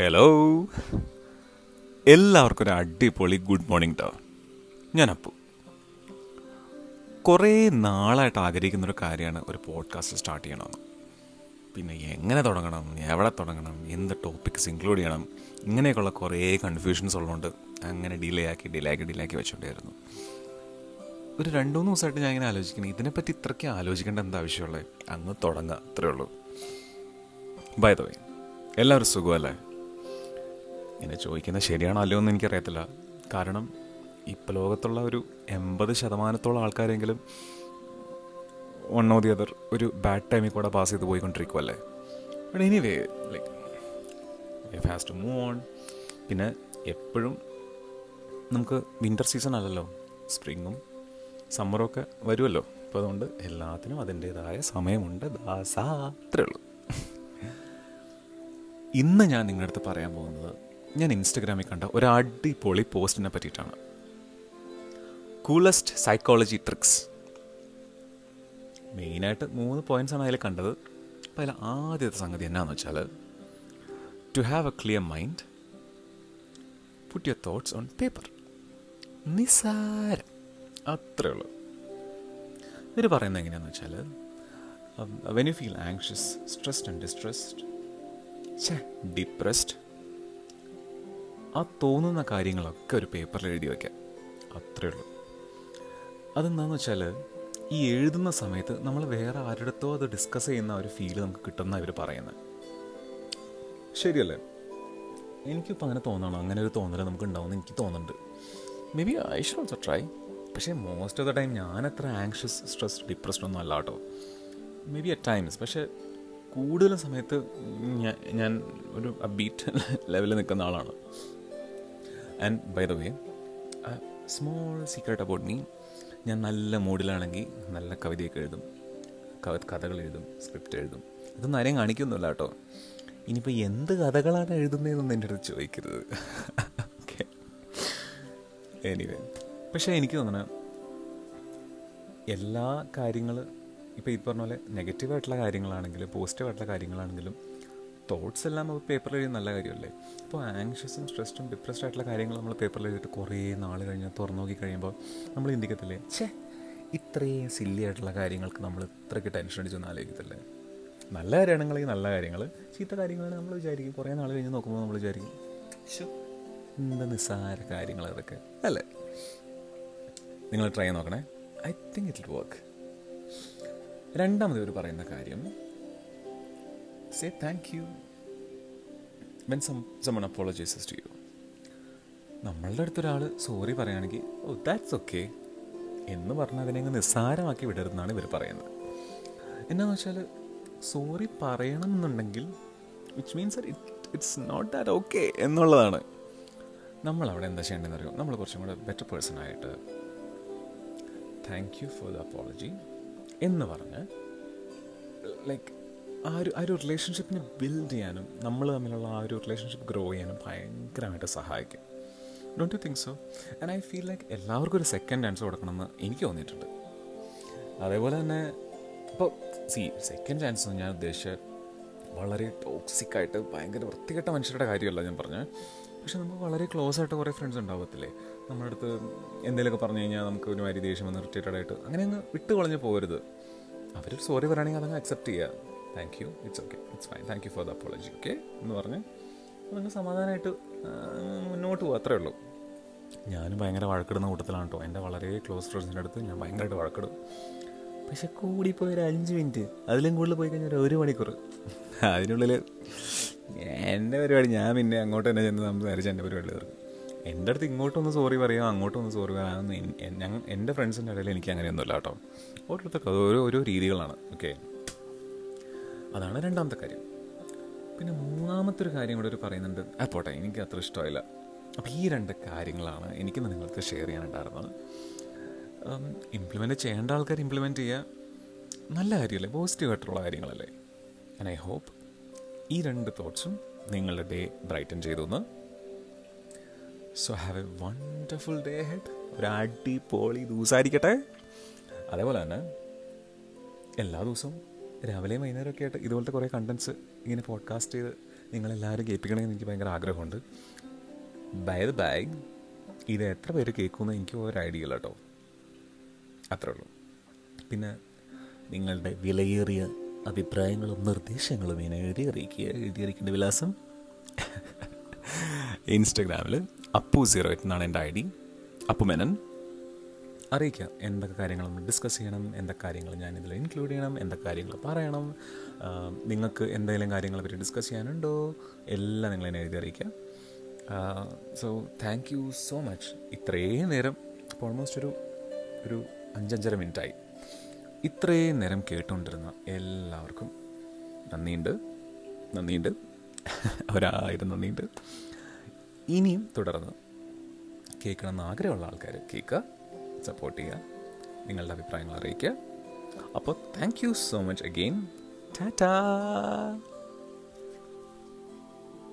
Hello എല്ലാവർക്കും ഒരു അടിപൊളി ഗുഡ് മോർണിംഗ് ടോ ഞാൻ അപ്പു കുറേ നാളായിട്ട് ആഗ്രഹിക്കുന്ന ഒരു കാര്യമാണ് ഒരു പോഡ്കാസ്റ്റ് സ്റ്റാർട്ട് ചെയ്യണമെന്ന്. പിന്നെ എങ്ങനെ തുടങ്ങണം എവിടെ തുടങ്ങണം എന്ത് ടോപ്പിക്സ് ഇൻക്ലൂഡ് ചെയ്യണം ഇങ്ങനെയൊക്കെയുള്ള കുറേ കൺഫ്യൂഷൻസ് ഉള്ളതുകൊണ്ട് അങ്ങനെ ഡിലേ ആക്കി ഡിലേ ആക്കി ഡിലേ ആക്കി വെച്ചുകൊണ്ടായിരുന്നു ഒരു രണ്ട് മൂന്ന് ദിവസമായിട്ട് ഞാൻ ഇങ്ങനെ ആലോചിക്കുന്നത് ഇതിനെപ്പറ്റി ഇത്രയ്ക്ക് ആലോചിക്കേണ്ട എന്താ ആവശ്യമുള്ളത്? അങ്ങ് തുടങ്ങുക അത്രേ ഉള്ളൂ. ബൈ ദ വേ എല്ലാവരും സുഖമല്ലേ? ഇങ്ങനെ ചോദിക്കുന്നത് ശരിയാണോ അല്ലയോ എന്ന് എനിക്കറിയത്തില്ല. കാരണം ഇപ്പോൾ ലോകത്തുള്ള ഒരു എൺപത് ശതമാനത്തോളം ആൾക്കാരെങ്കിലും വൺ ഓ ദി അതർ ഒരു ബാഡ് ടൈമിൽ കൂടെ പാസ് ചെയ്ത് പോയിക്കൊണ്ടിരിക്കുമല്ലേ but anyway like life has to move on പിന്നെ എപ്പോഴും നമുക്ക് വിന്റർ സീസൺ അല്ലല്ലോ സ്പ്രിങ്ങും സമ്മറും ഒക്കെ വരുമല്ലോ അപ്പോൾ അതുകൊണ്ട് എല്ലാത്തിനും അതിന്റേതായ സമയമുണ്ട്. ദാസാ അത്രേ ഉള്ളൂ. ഇന്ന് ഞാൻ നിങ്ങളുടെ അടുത്ത് പറയാൻ പോകുന്നത് ഞാൻ ഇൻസ്റ്റഗ്രാമിൽ കണ്ട ഒരു അടിപൊളി പോസ്റ്റിനെ പറ്റിയിട്ടാണ്. കൂളസ്റ്റ് സൈക്കോളജി ട്രിക്സ് മെയിനായിട്ട് മൂന്ന് പോയിന്റ്സ് ആണ് അതിൽ കണ്ടത്. അപ്പോൾ അതിൽ ആദ്യത്തെ സംഗതി എന്നാന്ന് വെച്ചാൽ to have a clear mind put your thoughts on paper നിസാരം അത്രേ ഉള്ളൂ. ഇവർ പറയുന്നത് എങ്ങനെയാണെന്ന് വെച്ചാൽ when you feel anxious stressed and distressed depressed ആ തോന്നുന്ന കാര്യങ്ങളൊക്കെ ഒരു പേപ്പറിൽ എഴുതി വയ്ക്കാം അത്രേ ഉള്ളൂ. അതെന്താണെന്ന് വെച്ചാൽ ഈ എഴുതുന്ന സമയത്ത് നമ്മൾ വേറെ ആരുടെത്തോ അത് ഡിസ്കസ് ചെയ്യുന്ന ഒരു ഫീൽ നമുക്ക് കിട്ടുന്ന ഇവർ പറയുന്നത്. ശരിയല്ലേ? എനിക്കിപ്പോൾ അങ്ങനെ തോന്നണം? അങ്ങനെ ഒരു തോന്നൽ നമുക്ക് ഉണ്ടാവുമെന്ന് എനിക്ക് തോന്നുന്നുണ്ട്. Maybe I should also try പക്ഷേ മോസ്റ്റ് ഓഫ് ദ ടൈം ഞാൻ അത്ര ആങ്ഷ്യസ് സ്ട്രെസ് ഡിപ്രസ്ഡ് ഒന്നും അല്ല കേട്ടോ. മേ ബി അറ്റ് ടൈംസ് പക്ഷേ കൂടുതലും സമയത്ത് ഞാൻ ഒരു ബീറ്റ് ലെവലിൽ നിൽക്കുന്ന ആളാണ്. And by the way small secret about me ഞാൻ നല്ല മൂഡിലാണെങ്കിൽ നല്ല കവിതയൊക്കെ എഴുതും. കവ കഥകൾ എഴുതും സ്ക്രിപ്റ്റ് എഴുതും. ഇതൊന്നും ആരെയും കാണിക്കൊന്നുമില്ല കേട്ടോ. ഇനിയിപ്പോൾ എന്ത് കഥകളാണ് എഴുതുന്നതെന്നൊന്നും എന്റെ അടുത്ത് ചോദിക്കരുത്. ഓക്കെ എനിവേ പക്ഷേ എനിക്ക് തോന്നണ എല്ലാ കാര്യങ്ങൾ ഇപ്പോൾ ഈ പറഞ്ഞ പോലെ നെഗറ്റീവായിട്ടുള്ള കാര്യങ്ങളാണെങ്കിലും പോസിറ്റീവായിട്ടുള്ള കാര്യങ്ങളാണെങ്കിലും തോട്ട്സ് എല്ലാം പേപ്പറിൽ എഴുതി നല്ല കാര്യമല്ലേ? അപ്പോൾ ആങ്ഷ്യസും സ്ട്രെസ്സും ഡിപ്രസ്ഡ് ആയിട്ടുള്ള കാര്യങ്ങൾ നമ്മൾ പേപ്പറിൽ എഴുതിയിട്ട് കുറേ നാൾ കഴിഞ്ഞ് തുറന്നു നോക്കി കഴിയുമ്പോൾ നമ്മൾ ചിന്തിക്കത്തില്ലേ? ഛേ ഇത്രയും സില്ലി ആയിട്ടുള്ള കാര്യങ്ങൾക്ക് നമ്മൾ ഇത്രയ്ക്ക് ടെൻഷൻ അടിച്ചൊന്നും ആലോചിക്കത്തില്ലേ? നല്ല കാര്യമാണെങ്കിൽ നല്ല കാര്യങ്ങൾ. ചീത്ത കാര്യങ്ങളാണ് നമ്മൾ വിചാരിക്കും. കുറേ നാൾ കഴിഞ്ഞ് നോക്കുമ്പോൾ നമ്മൾ വിചാരിക്കും എന്താ നിസ്സാര കാര്യങ്ങൾ അതൊക്കെ അല്ലേ? നിങ്ങൾ ട്രൈ നോക്കണേ. ഐ തിങ്ക് ഇറ്റ് വർക്ക് രണ്ടാമത് ഇവർ പറയുന്ന കാര്യം say thank you when some someone apologizes to you നമ്മളുടെ അടുത്തൊരാൾ സോറി പറയുകയാണെങ്കിൽ ഓ ദാറ്റ്സ് ഓക്കെ എന്ന് പറഞ്ഞ് അതിനെ നിസ്സാരമാക്കി വിടരുതെന്നാണ് ഇവർ പറയുന്നത്. എന്നാന്ന് വെച്ചാൽ സോറി പറയണം എന്നുണ്ടെങ്കിൽ which means it it's not that okay എന്നുള്ളതാണ്. നമ്മൾ അവിടെ എന്താ ചെയ്യേണ്ടതെന്ന് അറിയാം? നമ്മൾ കുറച്ചും കൂടെ ബെറ്റർ പേഴ്സൺ ആയിട്ട് thank you for the apology എന്ന് പറഞ്ഞ് ലൈക്ക് ആ ഒരു ആ ഒരു റിലേഷൻഷിപ്പിനെ ബിൽഡ് ചെയ്യാനും നമ്മൾ തമ്മിലുള്ള ആ ഒരു റിലേഷൻഷിപ്പ് ഗ്രോ ചെയ്യാനും ഭയങ്കരമായിട്ട് സഹായിക്കും. Don't you think so and I feel like എല്ലാവർക്കും ഒരു സെക്കൻഡ് ചാൻസ് കൊടുക്കണമെന്ന് എനിക്ക് തോന്നിയിട്ടുണ്ട്. അതേപോലെ തന്നെ ഇപ്പോൾ സി സെക്കൻഡ് ചാൻസ് ഞാൻ ഉദ്ദേശിച്ച വളരെ ടോക്സിക്കായിട്ട് ഭയങ്കര വൃത്തികെട്ട മനുഷ്യരുടെ കാര്യമല്ല ഞാൻ പറഞ്ഞത് പക്ഷെ നമുക്ക് വളരെ ക്ലോസ് ആയിട്ട് കുറേ ഫ്രണ്ട്സ് ഉണ്ടാവത്തില്ലേ? നമ്മുടെ അടുത്ത് എന്തെങ്കിലുമൊക്കെ പറഞ്ഞു കഴിഞ്ഞാൽ നമുക്ക് ഒരു മാതിരി ദേഷ്യം വന്ന് ഇറിറ്റേറ്റഡ് ആയിട്ട് അങ്ങനെ കളഞ്ഞ് പോകരുത്. അവർ സോറി പറയുകയാണെങ്കിൽ അതങ്ങ് അക്സെപ്റ്റ് ചെയ്യുക. Thank you it's okay it's fine thank you for the apology okay എന്ന് പറഞ്ഞ് നിങ്ങൾ സമാധാനമായിട്ട് മുന്നോട്ട് പോകും അത്രേ ഉള്ളൂ. ഞാനും ഭയങ്കര വഴക്കിടുന്ന കൂട്ടത്തിലാണ് കേട്ടോ. എന്റെ വളരെ ക്ലോസ് ഫ്രണ്ട്സിന്റെ അടുത്ത് ഞാൻ ഭയങ്കരമായിട്ട് വഴക്കിടും. പക്ഷെ കൂടിപ്പോയി ഒരു അഞ്ച് മിനിറ്റ് അതിലും കൂടുതൽ പോയി കഴിഞ്ഞാൽ ഒരു മണിക്കൂർ. അതിനുള്ളിൽ എന്റെ പരിപാടി ഞാൻ പിന്നെ അങ്ങോട്ട് തന്നെ ചെന്ന് സംസാരിച്ച് എന്റെ പരിപാടി തീർക്കും. എന്റെ അടുത്ത് ഇങ്ങോട്ടൊന്ന് സോറി പറയാം അങ്ങോട്ടൊന്ന് സോറി പറയാമെന്ന് എന്റെ ഫ്രണ്ട്സിന്റെ ഇടയിൽ എനിക്ക് അങ്ങനെയൊന്നുമില്ല കേട്ടോ. ഓരോരുത്തർക്ക് അത് ഓരോ ഓരോ രീതികളാണ് ഓക്കെ അതാണ് രണ്ടാമത്തെ കാര്യം. പിന്നെ മൂന്നാമത്തെ ഒരു കാര്യം കൂടെ ഒരു പറയുന്നുണ്ട്. ആ പോട്ടെ എനിക്ക് അത്ര ഇഷ്ടമായില്ല. അപ്പോൾ ഈ രണ്ട് കാര്യങ്ങളാണ് എനിക്ക് നിങ്ങൾക്ക് ഷെയർ ചെയ്യാനുണ്ടായിരുന്നത്. ഇംപ്ലിമെന്റ് ചെയ്യേണ്ട ആൾക്കാർ ഇംപ്ലിമെന്റ് ചെയ്യുക നല്ല കാര്യമല്ലേ? പോസിറ്റീവായിട്ടുള്ള കാര്യങ്ങളല്ലേ? ആൻഡ് ഐ ഹോപ്പ് ഈ രണ്ട് തോട്ട്സും നിങ്ങളുടെ ഡേ ബ്രൈറ്റൻ ചെയ്തു എന്ന് so have a wonderful day ahead ഒരു അടിപൊളി ദിവസമായിരിക്കട്ടെ അതേപോലെ തന്നെ എല്ലാ ദിവസവും രാവിലെയും വൈകുന്നേരമൊക്കെ ആയിട്ട് ഇതുപോലത്തെ കുറേ കണ്ടൻസ് ഇങ്ങനെ പോഡ്കാസ്റ്റ് ചെയ്ത് നിങ്ങളെല്ലാവരും കേൾപ്പിക്കണമെന്ന് എനിക്ക് ഭയങ്കര ആഗ്രഹമുണ്ട്. ബൈ ദ ബൈ ഇത് എത്ര പേര് കേൾക്കുമെന്ന് എനിക്ക് ഒരു ഐഡിയ ഇല്ല കേട്ടോ. അത്രേ ഉള്ളൂ. പിന്നെ നിങ്ങളുടെ വിലയേറിയ അഭിപ്രായങ്ങളും നിർദ്ദേശങ്ങളും ഇങ്ങനെ എഴുതി അറിയിക്കുക. എഴുതി അറിയിക്കേണ്ട വിലാസം? ഇൻസ്റ്റഗ്രാമിൽ അപ്പു സീറോ എട്ട് എന്നാണ് എന്റെ ഐ ഡി. അപ്പു മെനൻ അറിയിക്കുക എന്തൊക്കെ കാര്യങ്ങൾ നമ്മൾ ഡിസ്കസ് ചെയ്യണം എന്തൊക്കെ കാര്യങ്ങൾ ഞാൻ ഇതിൽ ഇൻക്ലൂഡ് ചെയ്യണം എന്തൊക്കെ കാര്യങ്ങൾ പറയണം. നിങ്ങൾക്ക് എന്തെങ്കിലും കാര്യങ്ങളെ പറ്റി ഡിസ്കസ് ചെയ്യാനുണ്ടോ? എല്ലാം നിങ്ങൾ എന്നെ എഴുതി അറിയിക്കുക so thank you so much ഇത്രയും നേരം ഇപ്പോൾ ഓൾമോസ്റ്റ് ഒരു ഒരു അഞ്ചഞ്ചര മിനിറ്റായി ഇത്രയും നേരം കേട്ടുകൊണ്ടിരുന്ന എല്ലാവർക്കും നന്ദിയുണ്ട്. നന്ദിയുണ്ട്. ഒരായിരം നന്ദിയുണ്ട്. ഇനിയും തുടർന്ന് കേൾക്കണമെന്ന് ആഗ്രഹമുള്ള ആൾക്കാർ കേൾക്കുക. സപ്പോർട്ട് ചെയ്യുക. നിങ്ങളുടെ അഭിപ്രായങ്ങൾ അറിയിക്കുക. അപ്പോൾ thank you so much again Tata